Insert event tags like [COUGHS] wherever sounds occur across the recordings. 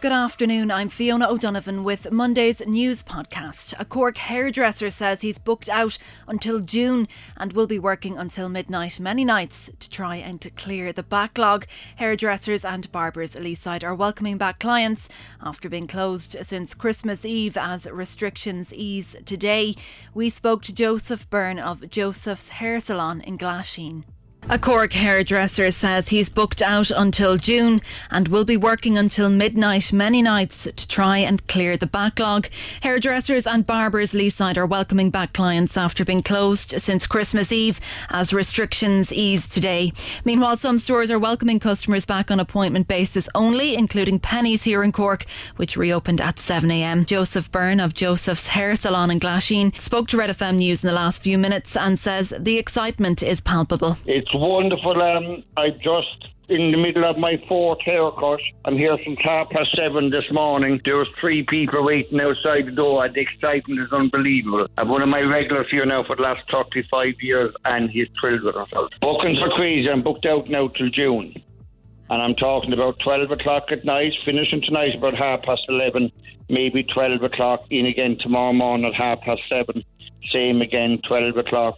Good afternoon. I'm Fiona O'Donovan with Monday's news podcast. A Cork hairdresser says he's booked out until June and will be working until midnight many nights to try and clear the backlog. Hairdressers and barbers Leeside are welcoming back clients after being closed since Christmas Eve as restrictions ease today. We spoke to Joseph Byrne of Joseph's Hair Salon in Glasheen. A Cork hairdresser says he's booked out until June and will be working until midnight many nights to try and clear the backlog. Hairdressers and barbers Leeside are welcoming back clients after being closed since Christmas Eve as restrictions ease today. Meanwhile, some stores are welcoming customers back on appointment basis only, including Penneys here in Cork, which reopened at 7am. Joseph Byrne of Joseph's Hair Salon in Glasheen spoke to Red FM News in the last few minutes and says the excitement is palpable. It's wonderful. Um, I just in the middle of my fourth haircut. I'm here since half past seven this morning. There was three people waiting outside the door. The excitement is unbelievable. I'm one of my regulars here now for the last 35 years, and he's thrilled with himself. Bookings are crazy. I'm booked out now till June. And I'm talking about 12 o'clock at night, finishing tonight about half past 11, maybe 12 o'clock, in again tomorrow morning at half past 7. Same again, 12 o'clock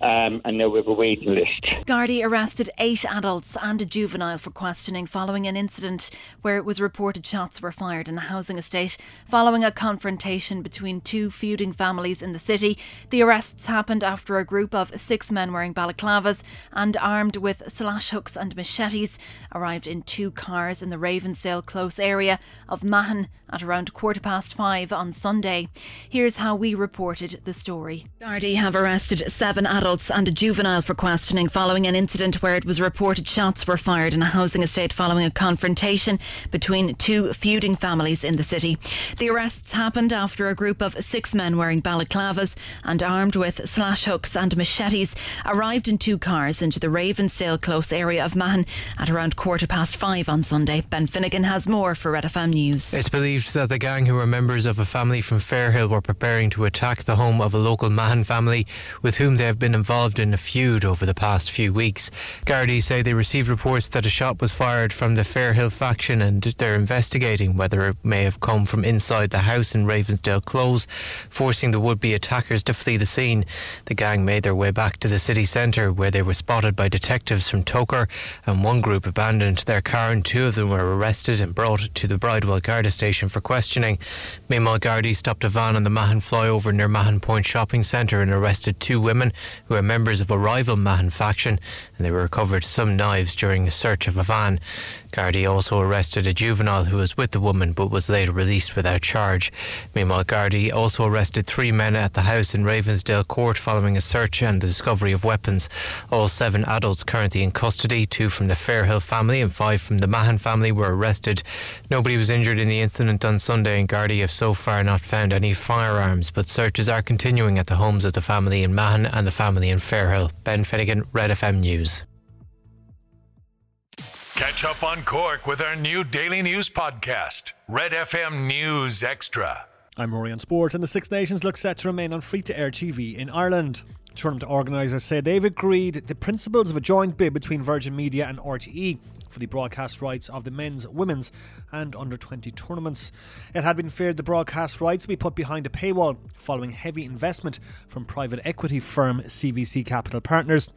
um, and now we have a waiting list. Gardaí arrested eight adults and a juvenile for questioning following an incident where it was reported shots were fired in a housing estate following a confrontation between two feuding families in the city. The arrests happened after a group of six men wearing balaclavas and armed with slash hooks and machetes arrived in two cars in the Ravensdale close area of Mahon at around quarter past five on Sunday. Here's how we reported the story. Gardaí have arrested seven adults adults and a juvenile for questioning following an incident where it was reported shots were fired in a housing estate following a confrontation between two feuding families in the city. The arrests happened after a group of six men wearing balaclavas and armed with slash hooks and machetes arrived in two cars into the Ravensdale close area of Mahon at around quarter past five on Sunday. Ben Finnegan has more for Red FM News. It's believed that the gang, who were members of a family from Fairhill, were preparing to attack the home of a local Mahon family with whom they have been involved in a feud over the past few weeks. Gardaí say they received reports that a shot was fired from the Fairhill faction and they're investigating whether it may have come from inside the house in Ravensdale Close, forcing the would be attackers to flee the scene. The gang made their way back to the city centre where they were spotted by detectives from Togher and one group abandoned their car and two of them were arrested and brought to the Bridewell Garda station for questioning. Meanwhile, Gardaí stopped a van on the Mahon flyover near Mahon Point shopping centre and arrested two women who are members of a rival Mahon faction and they were recovered some knives during a search of a van. Gardaí also arrested a juvenile who was with the woman but was later released without charge. Meanwhile, Gardaí also arrested three men at the house in Ravensdale Court following a search and the discovery of weapons. All seven adults currently in custody, two from the Fairhill family and five from the Mahon family were arrested. Nobody was injured in the incident on Sunday and Gardaí have so far not found any firearms, but searches are continuing at the homes of the family in Mahon and the family in Fairhill. Ben Finnegan, Red FM News. Catch up on Cork with our new daily news podcast, Red FM News Extra. I'm Rory on Sport, and the Six Nations look set to remain on free to air TV in Ireland. Tournament organisers say they've agreed the principles of a joint bid between Virgin Media and RTE for the broadcast rights of the men's, women's, and under 20 tournaments. It had been feared the broadcast rights would be put behind a paywall following heavy investment from private equity firm CVC Capital Partners.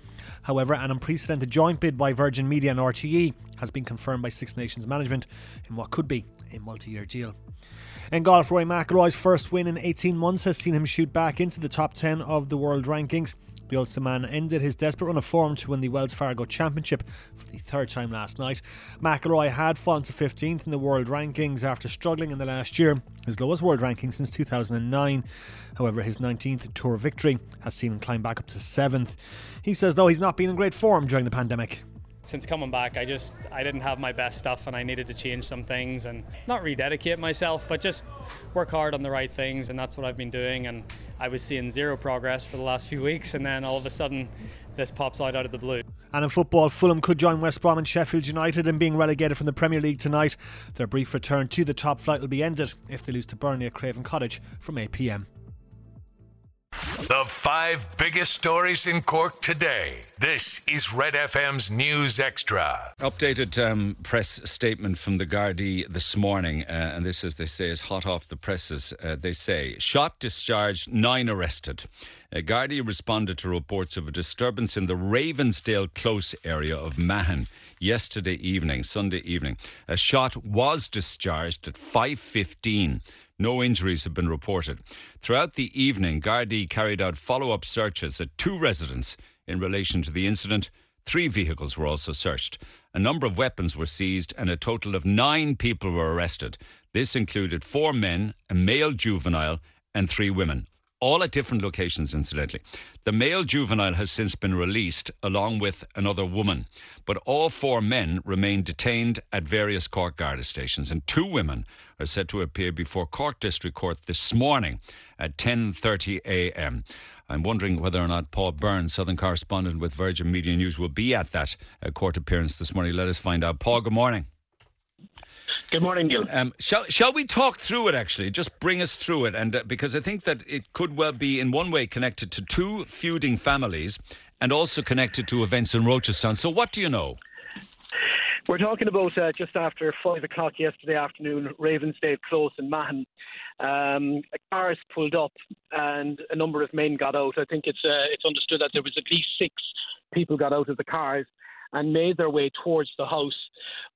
However, an unprecedented joint bid by Virgin Media and RTE has been confirmed by Six Nations management in what could be a multi year deal. In golf, Rory McIlroy's first win in 18 months has seen him shoot back into the top 10 of the world rankings. The Ulster man ended his desperate run of form to win the Wells Fargo Championship for the third time last night. McIlroy had fallen to 15th in the world rankings after struggling in the last year, his lowest world ranking since 2009. However, his 19th tour victory has seen him climb back up to 7th. He says, though, he's not been in great form during the pandemic since coming back I just I didn't have my best stuff and I needed to change some things and not rededicate myself but just work hard on the right things and that's what I've been doing and I was seeing zero progress for the last few weeks and then all of a sudden this pops out out of the blue. And in football, Fulham could join West Brom and Sheffield United in being relegated from the Premier League tonight. Their brief return to the top flight will be ended if they lose to Burnley at Craven Cottage from 8 pm. The five biggest stories in Cork today. This is Red FM's News Extra. Updated um, press statement from the Gardaí this morning, uh, and this, as they say, is hot off the presses. Uh, they say shot discharged, nine arrested. Uh, Gardaí responded to reports of a disturbance in the Ravensdale Close area of Mahon yesterday evening, Sunday evening. A shot was discharged at 5:15. No injuries have been reported. Throughout the evening, Gardaí carried out follow-up searches at two residents in relation to the incident. Three vehicles were also searched. A number of weapons were seized, and a total of nine people were arrested. This included four men, a male juvenile, and three women all at different locations, incidentally. The male juvenile has since been released along with another woman, but all four men remain detained at various Cork Garda stations, and two women are set to appear before Cork District Court this morning at 10:30 a.m. I'm wondering whether or not Paul Byrne, Southern correspondent with Virgin Media News, will be at that uh, court appearance this morning. Let us find out. Paul, good morning. Good morning, Neil. Um, shall shall we talk through it? Actually, just bring us through it, and uh, because I think that it could well be in one way connected to two feuding families, and also connected to events in Rochestown. So, what do you know? We're talking about uh, just after five o'clock yesterday afternoon, Ravensdale Close in Mahon. Um, a car is pulled up, and a number of men got out. I think it's uh, it's understood that there was at least six people got out of the cars and made their way towards the house.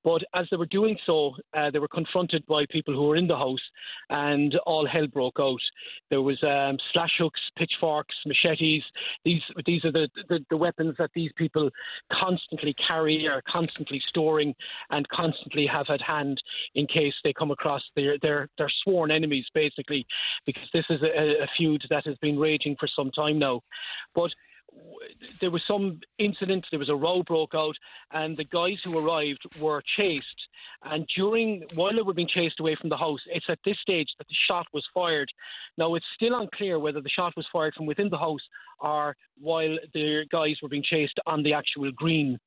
But as they were doing so, uh, they were confronted by people who were in the house, and all hell broke out. There was um, slash hooks, pitchforks, machetes. These these are the, the, the weapons that these people constantly carry, are constantly storing, and constantly have at hand in case they come across their their, their sworn enemies, basically, because this is a, a feud that has been raging for some time now. But there was some incident, there was a row broke out, and the guys who arrived were chased. And during, while they were being chased away from the house, it's at this stage that the shot was fired. Now, it's still unclear whether the shot was fired from within the house or while the guys were being chased on the actual green.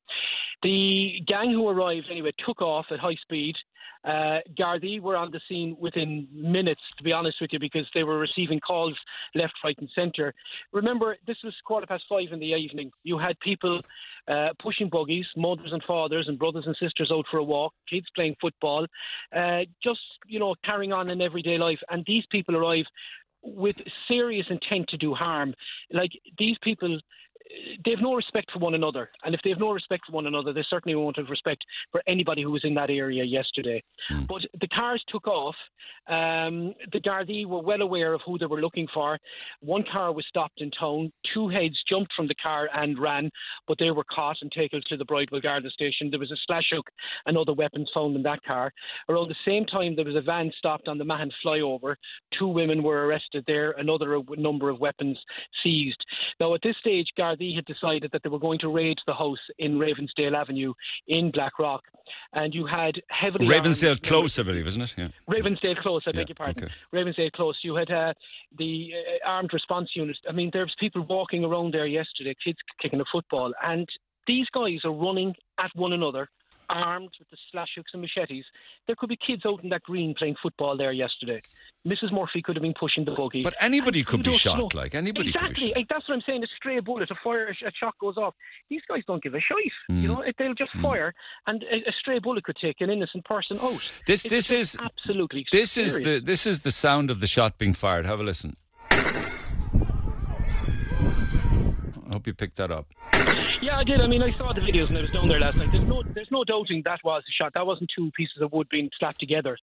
The gang who arrived, anyway, took off at high speed. Uh, Gardaí were on the scene within minutes, to be honest with you, because they were receiving calls left, right, and centre. Remember, this was quarter past five in the evening. You had people uh, pushing buggies, mothers and fathers, and brothers and sisters out for a walk, kids playing football, uh, just you know carrying on in everyday life. And these people arrive with serious intent to do harm. Like these people they have no respect for one another. And if they have no respect for one another, they certainly won't have respect for anybody who was in that area yesterday. Mm. But the cars took off. Um, the Gardaí were well aware of who they were looking for. One car was stopped in town. Two heads jumped from the car and ran, but they were caught and taken to the Bridewell Garda station. There was a slash hook and other weapons found in that car. Around the same time, there was a van stopped on the Mahon flyover. Two women were arrested there, another number of weapons seized. Now, at this stage, Garda Gardaí had decided that they were going to raid the house in Ravensdale Avenue in Blackrock. And you had heavily. Ravensdale armed, Close, I believe, isn't it? Yeah. Ravensdale Close, I yeah, beg your pardon. Okay. Ravensdale Close. You had uh, the uh, armed response unit. I mean, there's people walking around there yesterday, kids kicking a football, and these guys are running at one another armed with the slash hooks and machetes. There could be kids out in that green playing football there yesterday. Mrs. Murphy could have been pushing the buggy. But anybody could be shot, know. like anybody exactly. Like, that's what I'm saying. A stray bullet, a fire, a shot goes off. These guys don't give a shite. Mm. You know, they'll just mm. fire, and a, a, stray bullet could take an innocent person out. This, it's this is absolutely. This is the this is the sound of the shot being fired. Have a listen. I hope you picked that up. [COUGHS] Yeah, I did. I mean, I saw the videos and I was down there last night. There's no, there's no doubting that was a shot. That wasn't two pieces of wood being slapped together.